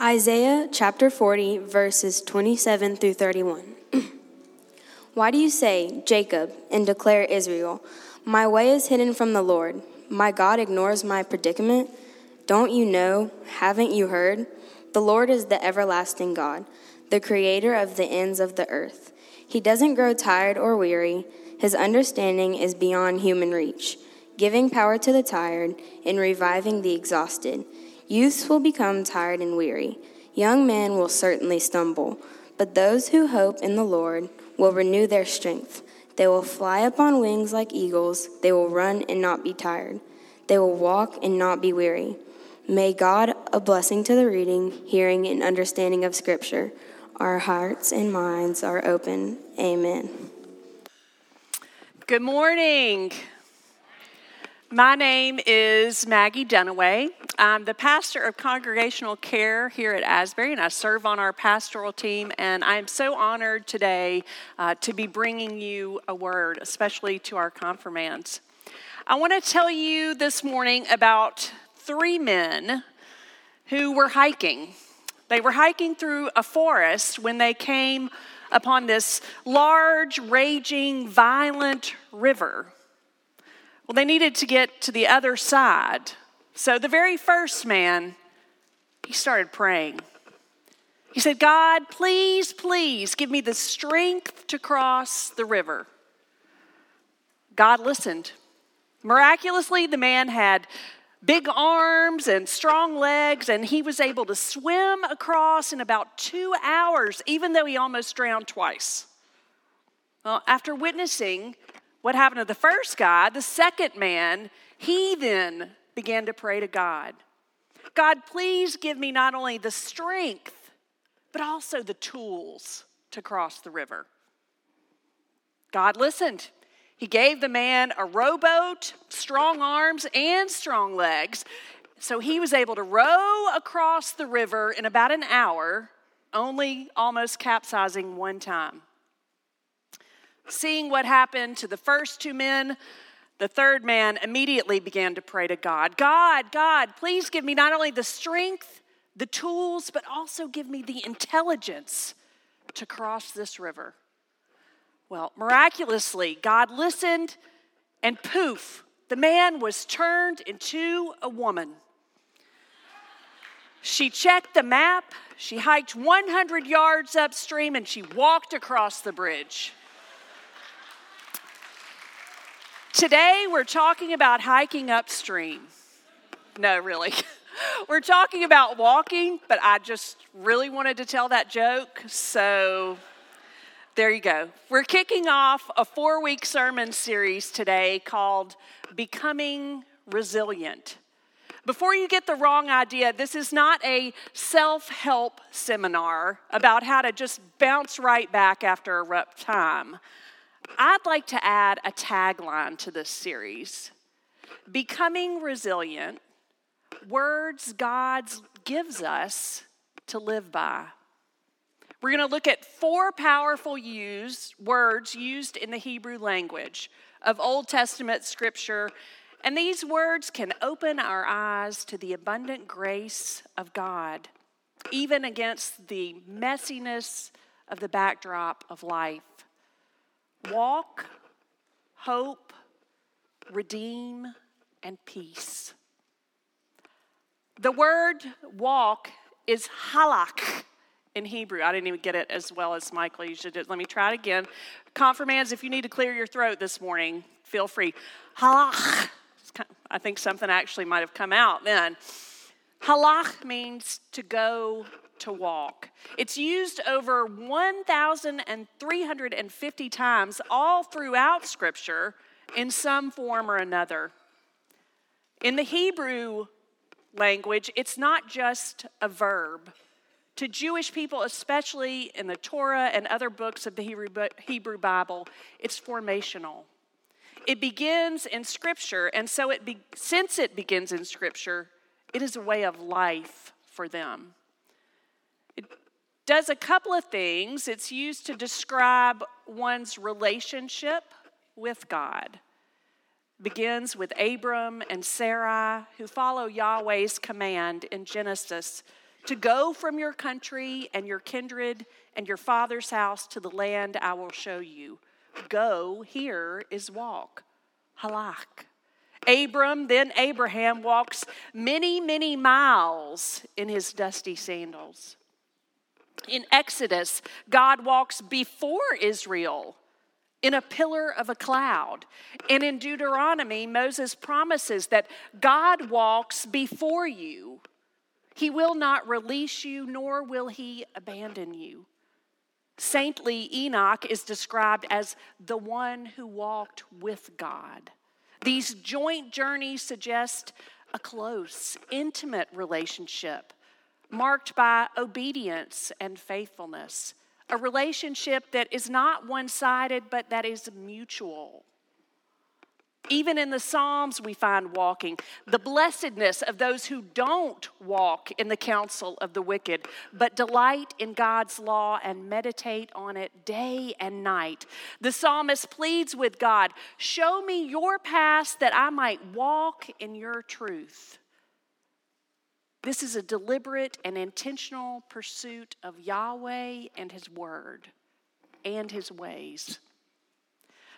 Isaiah chapter 40, verses 27 through 31. Why do you say, Jacob, and declare Israel, My way is hidden from the Lord? My God ignores my predicament? Don't you know? Haven't you heard? The Lord is the everlasting God, the creator of the ends of the earth. He doesn't grow tired or weary, his understanding is beyond human reach, giving power to the tired and reviving the exhausted. Youths will become tired and weary. Young men will certainly stumble. But those who hope in the Lord will renew their strength. They will fly up on wings like eagles. They will run and not be tired. They will walk and not be weary. May God a blessing to the reading, hearing, and understanding of Scripture. Our hearts and minds are open. Amen. Good morning. My name is Maggie Dunaway. I'm the pastor of congregational care here at Asbury, and I serve on our pastoral team. And I'm so honored today uh, to be bringing you a word, especially to our confirmands. I want to tell you this morning about three men who were hiking. They were hiking through a forest when they came upon this large, raging, violent river. Well, they needed to get to the other side. So the very first man, he started praying. He said, God, please, please give me the strength to cross the river. God listened. Miraculously, the man had big arms and strong legs, and he was able to swim across in about two hours, even though he almost drowned twice. Well, after witnessing what happened to the first guy, the second man, he then began to pray to God God, please give me not only the strength, but also the tools to cross the river. God listened. He gave the man a rowboat, strong arms, and strong legs. So he was able to row across the river in about an hour, only almost capsizing one time. Seeing what happened to the first two men, the third man immediately began to pray to God God, God, please give me not only the strength, the tools, but also give me the intelligence to cross this river. Well, miraculously, God listened, and poof, the man was turned into a woman. She checked the map, she hiked 100 yards upstream, and she walked across the bridge. Today, we're talking about hiking upstream. No, really. We're talking about walking, but I just really wanted to tell that joke, so there you go. We're kicking off a four week sermon series today called Becoming Resilient. Before you get the wrong idea, this is not a self help seminar about how to just bounce right back after a rough time. I'd like to add a tagline to this series Becoming resilient, words God gives us to live by. We're going to look at four powerful use, words used in the Hebrew language of Old Testament scripture, and these words can open our eyes to the abundant grace of God, even against the messiness of the backdrop of life walk, hope, redeem, and peace. The word walk is halak in Hebrew. I didn't even get it as well as Michael. You should let me try it again. Confirmands, if you need to clear your throat this morning, feel free. Halach. I think something actually might have come out then. Halach means to go to walk. It's used over 1,350 times all throughout Scripture in some form or another. In the Hebrew language, it's not just a verb. To Jewish people, especially in the Torah and other books of the Hebrew, Bible, it's formational. It begins in Scripture, and so it be, since it begins in Scripture, it is a way of life for them It does a couple of things. It's used to describe one's relationship with God. Begins with Abram and Sarai, who follow Yahweh's command in Genesis to go from your country and your kindred and your father's house to the land I will show you. Go here is walk. Halak. Abram, then Abraham, walks many, many miles in his dusty sandals. In Exodus, God walks before Israel in a pillar of a cloud. And in Deuteronomy, Moses promises that God walks before you. He will not release you, nor will he abandon you. Saintly Enoch is described as the one who walked with God. These joint journeys suggest a close, intimate relationship marked by obedience and faithfulness, a relationship that is not one sided, but that is mutual. Even in the Psalms, we find walking, the blessedness of those who don't walk in the counsel of the wicked, but delight in God's law and meditate on it day and night. The psalmist pleads with God Show me your path that I might walk in your truth. This is a deliberate and intentional pursuit of Yahweh and His Word and His ways.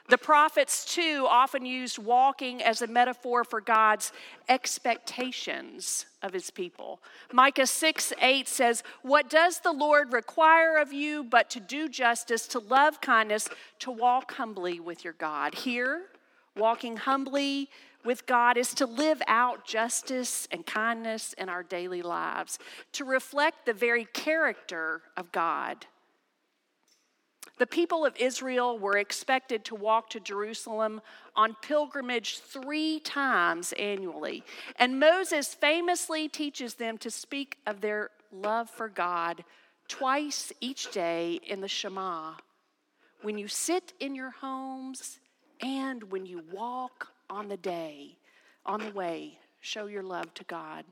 The prophets, too, often used walking as a metaphor for God's expectations of his people. Micah 6 8 says, What does the Lord require of you but to do justice, to love kindness, to walk humbly with your God? Here, walking humbly with God is to live out justice and kindness in our daily lives, to reflect the very character of God. The people of Israel were expected to walk to Jerusalem on pilgrimage three times annually. And Moses famously teaches them to speak of their love for God twice each day in the Shema. When you sit in your homes and when you walk on the day, on the way, show your love to God.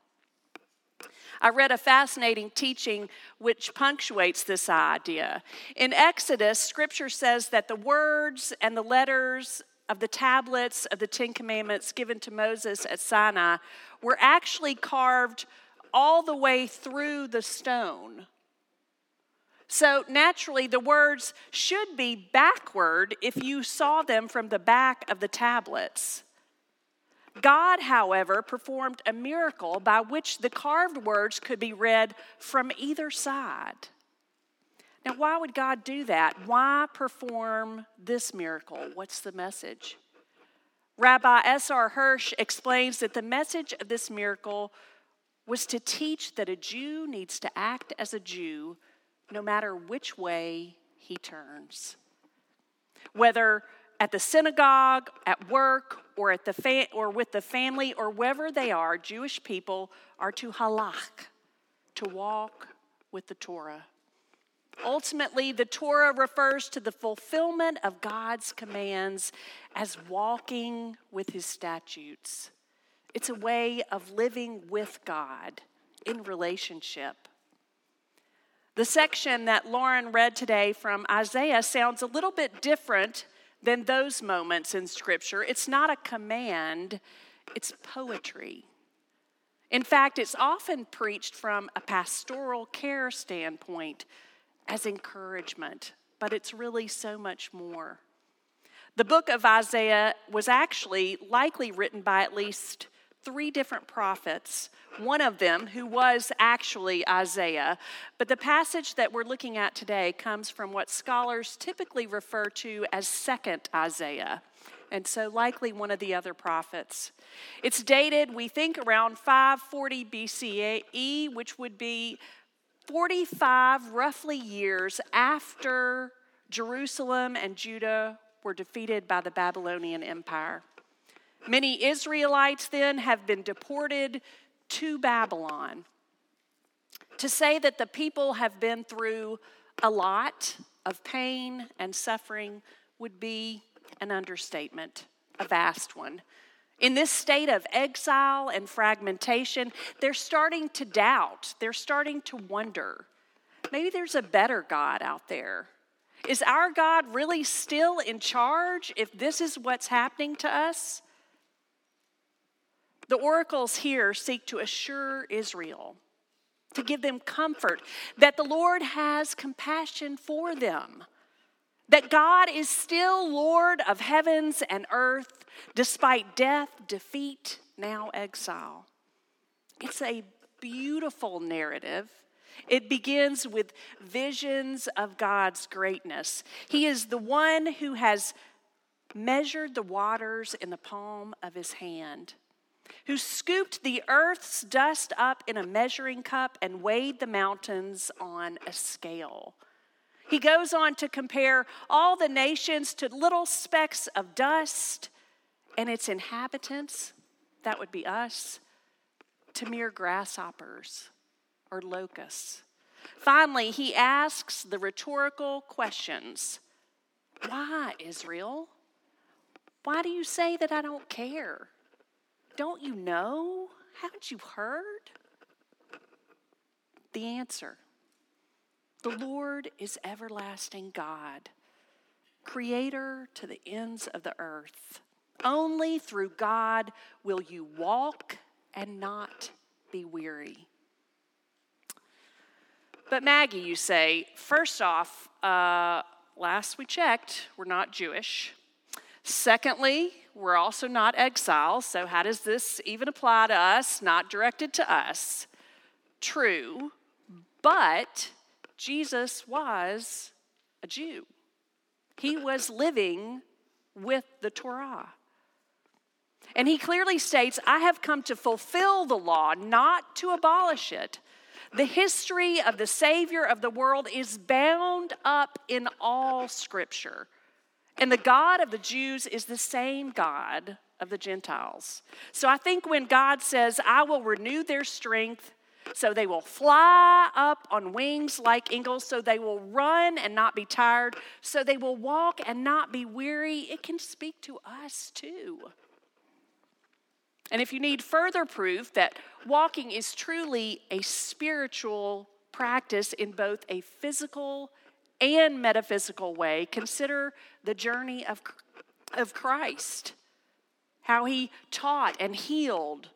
I read a fascinating teaching which punctuates this idea. In Exodus, scripture says that the words and the letters of the tablets of the Ten Commandments given to Moses at Sinai were actually carved all the way through the stone. So naturally, the words should be backward if you saw them from the back of the tablets. God, however, performed a miracle by which the carved words could be read from either side. Now, why would God do that? Why perform this miracle? What's the message? Rabbi S.R. Hirsch explains that the message of this miracle was to teach that a Jew needs to act as a Jew no matter which way he turns. Whether at the synagogue, at work, or, at the fa- or with the family, or wherever they are, Jewish people are to halach, to walk with the Torah. Ultimately, the Torah refers to the fulfillment of God's commands as walking with his statutes. It's a way of living with God in relationship. The section that Lauren read today from Isaiah sounds a little bit different than those moments in Scripture. It's not a command, it's poetry. In fact, it's often preached from a pastoral care standpoint as encouragement, but it's really so much more. The book of Isaiah was actually likely written by at least three different prophets, one of them who was actually Isaiah. But the passage that we're looking at today comes from what scholars typically refer to as Second Isaiah. And so, likely one of the other prophets. It's dated, we think, around 540 BCE, which would be 45 roughly years after Jerusalem and Judah were defeated by the Babylonian Empire. Many Israelites then have been deported to Babylon. To say that the people have been through a lot of pain and suffering would be an understatement, a vast one. In this state of exile and fragmentation, they're starting to doubt, they're starting to wonder maybe there's a better God out there. Is our God really still in charge if this is what's happening to us? The oracles here seek to assure Israel to give them comfort, that the Lord has compassion for them, that God is still Lord of heavens and earth, despite death, defeat, now exile. It's a beautiful narrative. It begins with visions of God's greatness. He is the one who has measured the waters in the palm of his hand who scooped the earth's dust up in a measuring cup and weighed the mountains on a scale. He goes on to compare all the nations to little specks of dust and its inhabitants, that would be us, to mere grasshoppers or locusts. Finally, he asks the rhetorical questions Why, Israel? Why do you say that I don't care? Don't you know? Haven't you heard? The answer the Lord is everlasting God, creator to the ends of the earth. Only through God will you walk and not be weary. But Maggie, you say, first off, uh, last we checked, we're not Jewish. Secondly, we're also not exiles, so how does this even apply to us? Not directed to us. True, but Jesus was a Jew. He was living with the Torah. And he clearly states, I have come to fulfill the law, not to abolish it. The history of the Savior of the world is bound up in all Scripture. And the God of the Jews is the same God of the Gentiles. So I think when God says, I will renew their strength, so they will fly up on wings like eagles, so they will run and not be tired, so they will walk and not be weary, it can speak to us too. And if you need further proof that walking is truly a spiritual practice in both a physical and metaphysical way, consider the journey of, of Christ, how he taught and healed,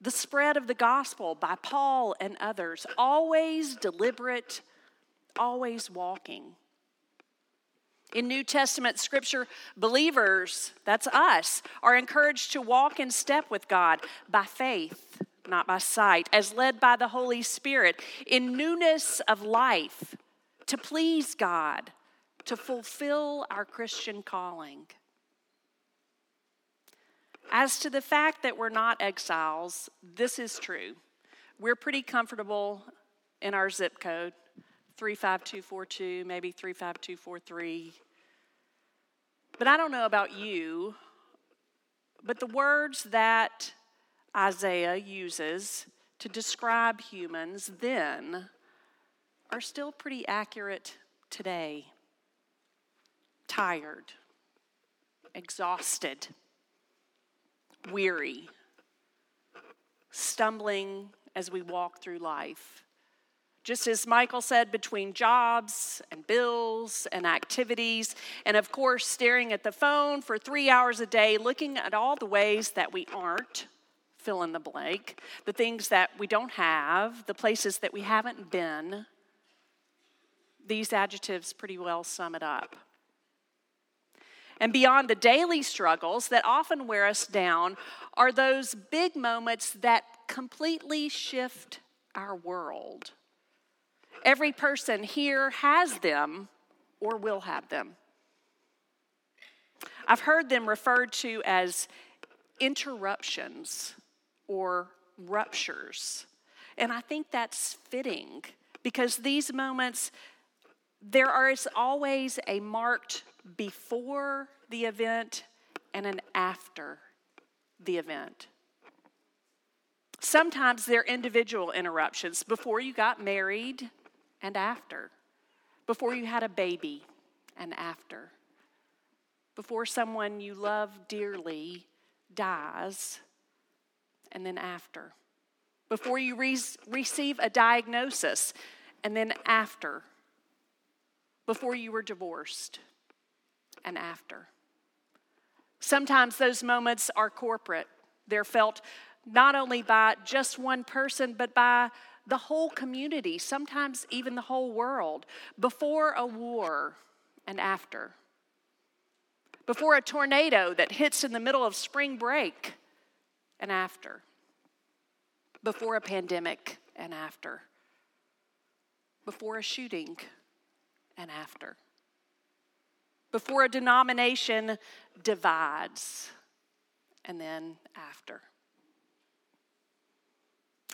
the spread of the gospel by Paul and others, always deliberate, always walking. In New Testament scripture, believers, that's us, are encouraged to walk in step with God by faith, not by sight, as led by the Holy Spirit, in newness of life to please God, to fulfill our Christian calling. As to the fact that we're not exiles, this is true. We're pretty comfortable in our zip code 35242, maybe 35243. But I don't know about you, but the words that Isaiah uses to describe humans then are still pretty accurate today. Tired, exhausted, weary, stumbling as we walk through life. Just as Michael said, between jobs and bills and activities, and of course, staring at the phone for three hours a day, looking at all the ways that we aren't, fill in the blank, the things that we don't have, the places that we haven't been, these adjectives pretty well sum it up. And beyond the daily struggles that often wear us down are those big moments that completely shift our world. Every person here has them or will have them. I've heard them referred to as interruptions or ruptures. And I think that's fitting because these moments there is always a marked before the event and an after the event. Sometimes they're individual interruptions before you got married and after, before you had a baby and after, before someone you love dearly dies and then after, before you re- receive a diagnosis and then after before you were divorced and after. Sometimes those moments are corporate. They're felt not only by just one person, but by the whole community, sometimes even the whole world, before a war and after. Before a tornado that hits in the middle of spring break and after. Before a pandemic and after. Before a shooting and after. Before a denomination divides and then after.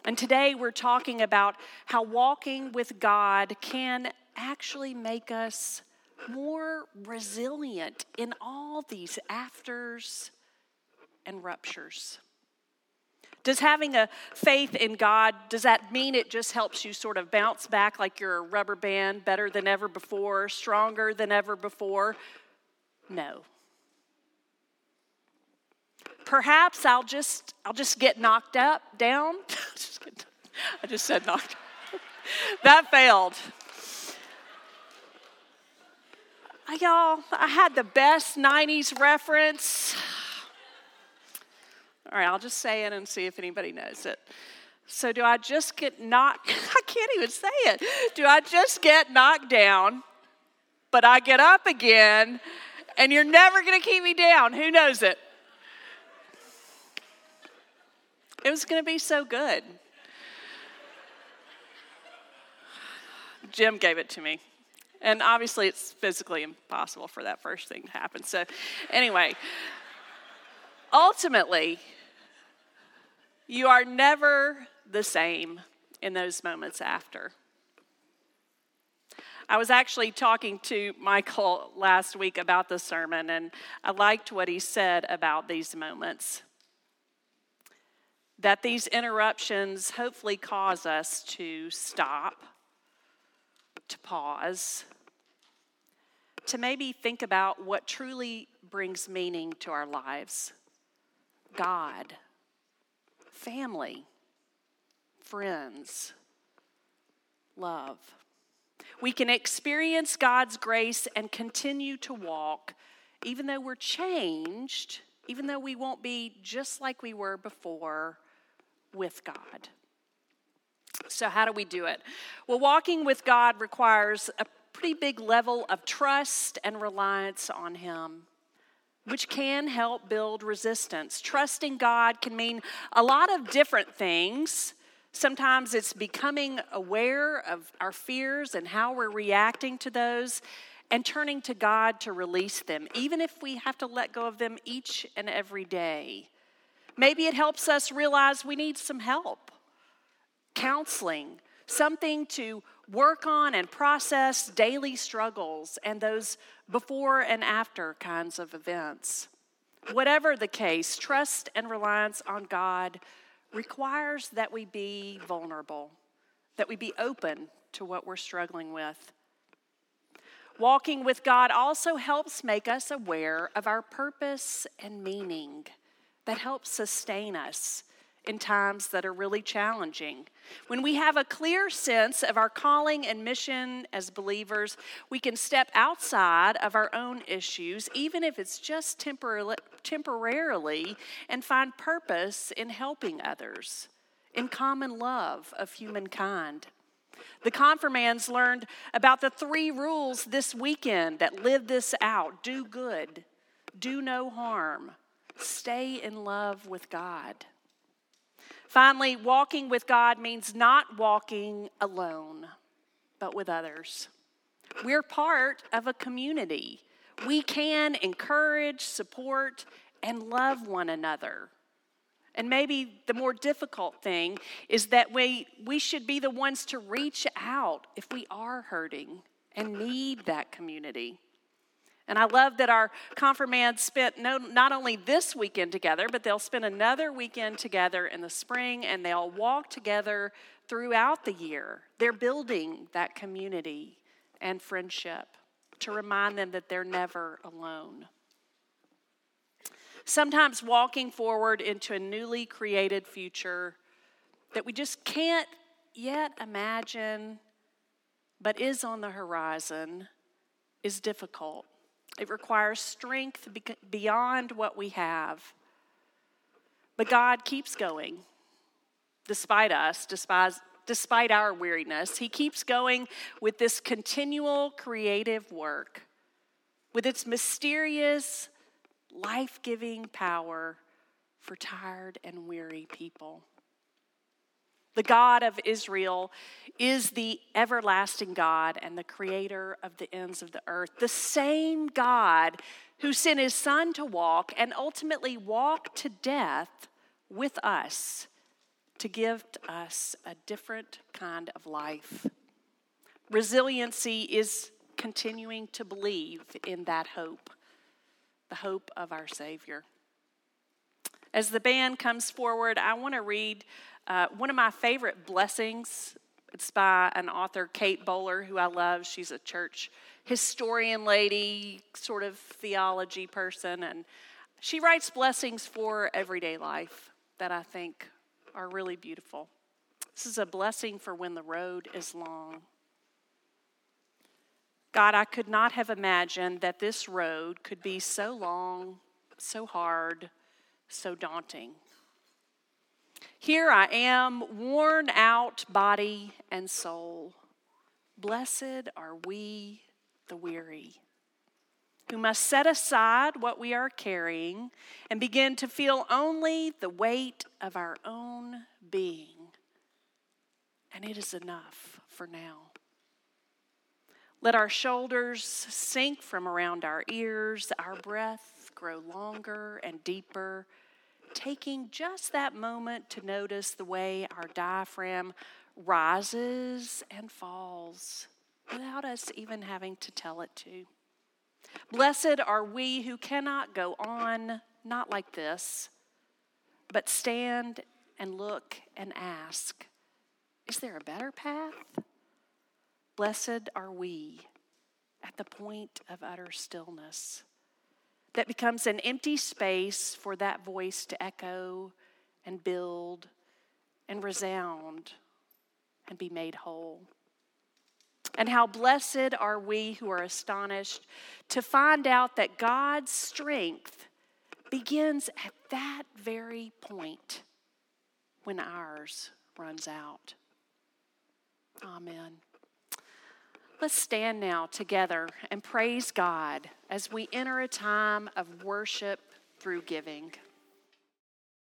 And today we're talking about how walking with God can actually make us more resilient in all these afters and ruptures. Does having a faith in God, does that mean it just helps you sort of bounce back like you're a rubber band, better than ever before, stronger than ever before? No. Perhaps I'll just I'll just get knocked up, down. I just said knocked. that failed. Uh, y'all, I had the best 90s reference. All right, I'll just say it and see if anybody knows it. So, do I just get knocked? I can't even say it. Do I just get knocked down, but I get up again, and you're never going to keep me down? Who knows it? It was going to be so good. Jim gave it to me. And obviously, it's physically impossible for that first thing to happen. So, anyway, ultimately, you are never the same in those moments after. I was actually talking to Michael last week about the sermon, and I liked what he said about these moments. That these interruptions hopefully cause us to stop to pause, to maybe think about what truly brings meaning to our lives God, family, friends, love. We can experience God's grace and continue to walk, even though we're changed, even though we won't be just like we were before with God. So, how do we do it? Well, walking with God requires a pretty big level of trust and reliance on Him, which can help build resistance. Trusting God can mean a lot of different things. Sometimes it's becoming aware of our fears and how we're reacting to those and turning to God to release them, even if we have to let go of them each and every day. Maybe it helps us realize we need some help counseling, something to work on and process daily struggles and those before and after kinds of events. Whatever the case, trust and reliance on God requires that we be vulnerable, that we be open to what we're struggling with. Walking with God also helps make us aware of our purpose and meaning that helps sustain us in times that are really challenging. When we have a clear sense of our calling and mission as believers, we can step outside of our own issues, even if it's just temporarily, and find purpose in helping others, in common love of humankind. The confirmands learned about the three rules this weekend that live this out do good, do no harm, stay in love with God. Finally, walking with God means not walking alone, but with others. We're part of a community. We can encourage, support, and love one another. And maybe the more difficult thing is that we, we should be the ones to reach out if we are hurting and need that community. And I love that our confirmands spent no, not only this weekend together, but they'll spend another weekend together in the spring and they'll walk together throughout the year. They're building that community and friendship to remind them that they're never alone. Sometimes walking forward into a newly created future that we just can't yet imagine, but is on the horizon, is difficult. It requires strength beyond what we have. But God keeps going, despite us, despite, despite our weariness. He keeps going with this continual creative work, with its mysterious, life giving power for tired and weary people. The God of Israel is the everlasting God and the creator of the ends of the earth. The same God who sent his son to walk and ultimately walk to death with us to give us a different kind of life. Resiliency is continuing to believe in that hope, the hope of our Savior. As the band comes forward, I want to read uh, one of my favorite blessings. It's by an author, Kate Bowler, who I love. She's a church historian lady, sort of theology person, and she writes blessings for everyday life that I think are really beautiful. This is a blessing for when the road is long. God, I could not have imagined that this road could be so long, so hard, so daunting. Here I am, worn out body and soul. Blessed are we, the weary, who must set aside what we are carrying and begin to feel only the weight of our own being. And it is enough for now. Let our shoulders sink from around our ears, our breath grow longer and deeper taking just that moment to notice the way our diaphragm rises and falls without us even having to tell it to. Blessed are we who cannot go on not like this, but stand and look and ask, Is there a better path? Blessed are we at the point of utter stillness that becomes an empty space for that voice to echo and build and resound and be made whole. And how blessed are we who are astonished to find out that God's strength begins at that very point when ours runs out. Amen. Let's stand now together and praise God as we enter a time of worship through giving.